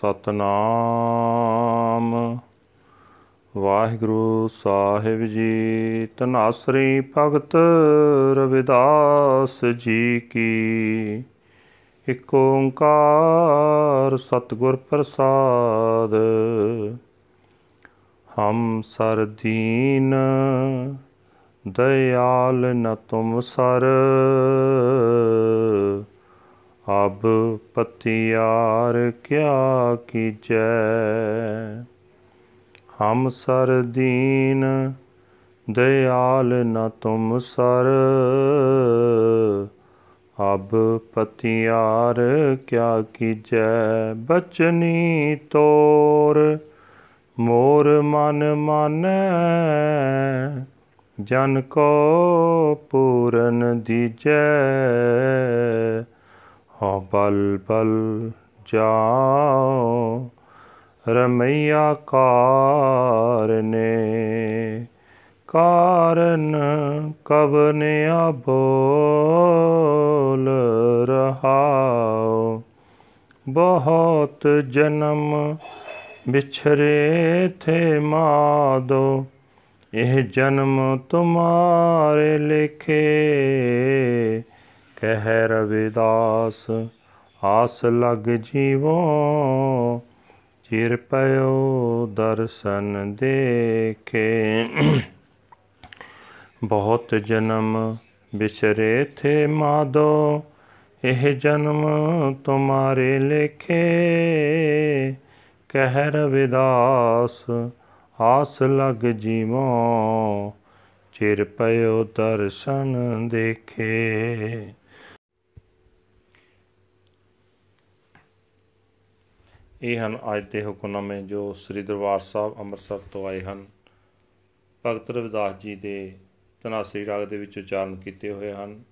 ਸਤਨਾਮ। ਵਾਹਿਗੁਰੂ ਸਾਹਿਬ ਜੀ, ਤਨਾਸਰੀ ਭਗਤ ਰਵਿਦਾਸ ਜੀ ਕੀ। ਇਕ ਓੰਕਾਰ ਸਤਗੁਰ ਪ੍ਰਸਾਦ। ਹਮ ਸਰ ਦੀਨ, ਦਇਆਲ ਨ ਤੁਮ ਸਰ। ਹਬ ਪਤਿਆਰ ਕਿਆ ਕੀਜੈ? ਹਮ ਸਰ ਦੀਨ, ਦਇਆਲ ਨ ਤੁਮ ਸਰ। ਹਬ ਪਤਿਆਰ ਕਿਆ ਕੀਜੈ? ਬਚਨੀ ਤੋਰ, ਮੋਰ ਮਨ ਮਾਨੈ। ਜਨ ਕੋ ਪੂਰਨ ਦੀਜੈ। ਹਉ ਬਲ ਬਲ ਜਾਉ। ਰਮਈਆ ਕਾਰਨੇ ਕਾਰਨ ਕਵਨ ਬੋਲ ਰਹਾਉ। ਬਹੁਤ ਜਨਮ ਵਿਛਰੇ ਥੇ ਮਾਦੋ, ਇਹ ਜਨਮ ਤੁਮਾਰੇ ਲਿਖੇ। ਕਹਿ ਰਵਿਦਾਸ ਆਸ ਲਗ ਜੀਵੋ, ਚਿਰ ਪਇਓ ਦਰਸ਼ਨ ਦੇਖੇ। ਬਹੁਤ ਜਨਮ ਬਿਸਰੇ ਥੇ ਮਾਦੋ, ਇਹ ਜਨਮ ਤੁਮਾਰੇ ਲਿਖੇ। ਕਹਿ ਰਵਿਦਾਸ ਆਸ ਲਗ ਜੀਵੋ, ਚਿਰ ਪਇਓ ਦਰਸ਼ਨ ਦੇਖੇ। ਇਹ ਹਨ ਅੱਜ ਦੇ ਹੁਕਮਨਾਮੇ ਜੋ ਸ੍ਰੀ ਦਰਬਾਰ ਸਾਹਿਬ ਅੰਮ੍ਰਿਤਸਰ ਤੋਂ ਆਏ ਹਨ। ਭਗਤ ਰਵਿਦਾਸ ਜੀ ਦੇ ਤਨਾਸਰੀ ਰਾਗ ਦੇ ਵਿੱਚ ਉਚਾਰਨ ਕੀਤੇ ਹੋਏ ਹਨ।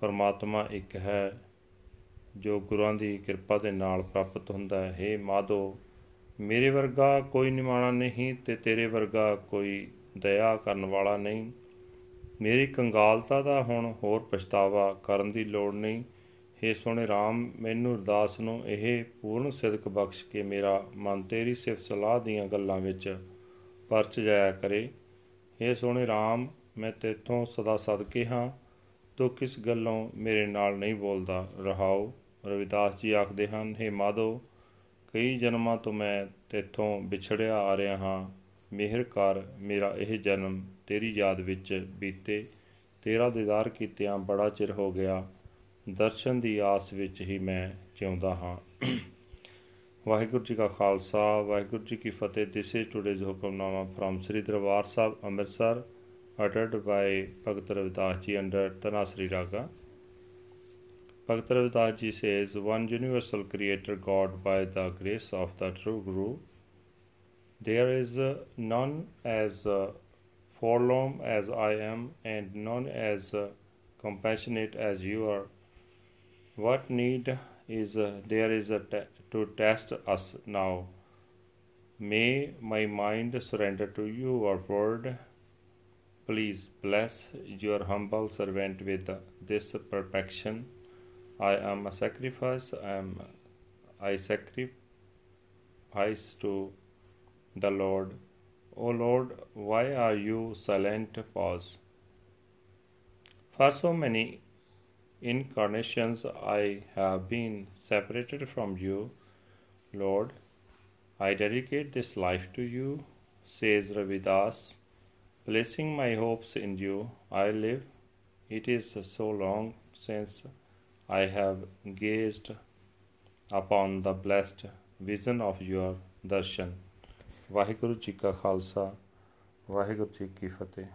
ਪਰਮਾਤਮਾ ਇੱਕ ਹੈ ਜੋ ਗੁਰਾਂ ਦੀ ਕਿਰਪਾ ਦੇ ਨਾਲ ਪ੍ਰਾਪਤ ਹੁੰਦਾ ਹੈ। हे ਮਾਧੋ, ਮੇਰੇ ਵਰਗਾ ਕੋਈ ਨਿਮਾਣਾ ਨਹੀਂ ਤੇ ਤੇਰੇ ਵਰਗਾ ਕੋਈ ਦਇਆ ਕਰਨ ਵਾਲਾ ਨਹੀਂ। ਮੇਰੀ ਕੰਗਾਲਤਾ ਦਾ ਹੁਣ ਹੋਰ ਪਛਤਾਵਾ ਕਰਨ ਦੀ ਲੋੜ ਨਹੀਂ। हे ਸੋਹਣੇ RAM ਮੈਨੂੰ ਅਰਦਾਸ ਨੂੰ ਇਹ ਪੂਰਨ ਸਿਦਕ ਬਖਸ਼ ਕੇ ਮੇਰਾ ਮਨ ਤੇਰੀ ਸਿਫਤ ਸਲਾਹ ਦੀਆਂ ਗੱਲਾਂ ਵਿੱਚ ਪਰਚ ਜਾਇਆ ਕਰੇ हे ਸੋਹਣੇ RAM ਮੈਂ ਤੇਥੋਂ ਸਦਾ ਸਦਕੇ ਹਾਂ ਤੂੰ ਕਿਸ ਗੱਲੋਂ ਮੇਰੇ ਨਾਲ ਨਹੀਂ ਬੋਲਦਾ ਰਹਾਓ ਰਵਿਦਾਸ ਜੀ ਆਖਦੇ ਹਨ हे ਮਾਧੋ ਕਈ ਜਨਮਾਂ ਤੋਂ ਮੈਂ ਤੇਥੋਂ ਵਿਛੜਿਆ ਆ ਰਿਹਾ ਹਾਂ ਮਿਹਰ ਕਰ ਮੇਰਾ ਇਹ ਜਨਮ ਤੇਰੀ ਯਾਦ ਵਿੱਚ ਬੀਤੇ ਤੇਰਾ ਦੀਦਾਰ ਕੀਤਿਆਂ ਬੜਾ ਚਿਰ ਹੋ ਗਿਆ ਦਰਸ਼ਨ ਦੀ ਆਸ ਵਿੱਚ ਹੀ ਮੈਂ ਜਿਉਂਦਾ ਹਾਂ ਵਾਹਿਗੁਰੂ ਜੀ ਕਾ ਖਾਲਸਾ ਵਾਹਿਗੁਰੂ ਜੀ ਕੀ ਫਤਿਹ this is today's Hukamnama from Sri Darbar Sahib Amritsar uttered by Bhagat Ravidas ji under Tanasri Raga. Bhagat Ravidas ji says, One universal creator God by the grace of the true Guru. There is uh, none as uh, forlorn as I am, and none as uh, compassionate as you are. What need is uh, there is te- to test us now? May my mind surrender to you, our word. Please bless your humble servant with this perfection. I am a sacrifice. I am I sacrifice to the Lord. O Lord, why are you silent? Pause. For so many incarnations I have been separated from you, Lord. I dedicate this life to you, says Ravidas. Placing my hopes in you, I live. It is so long since I have gazed upon the blessed vision of your darshan. Waheguru ji ਕਾ ਖਾਲਸਾ ਵਾਹਿਗੁਰੂ ਜੀ ਕੀ ਫਤਿਹ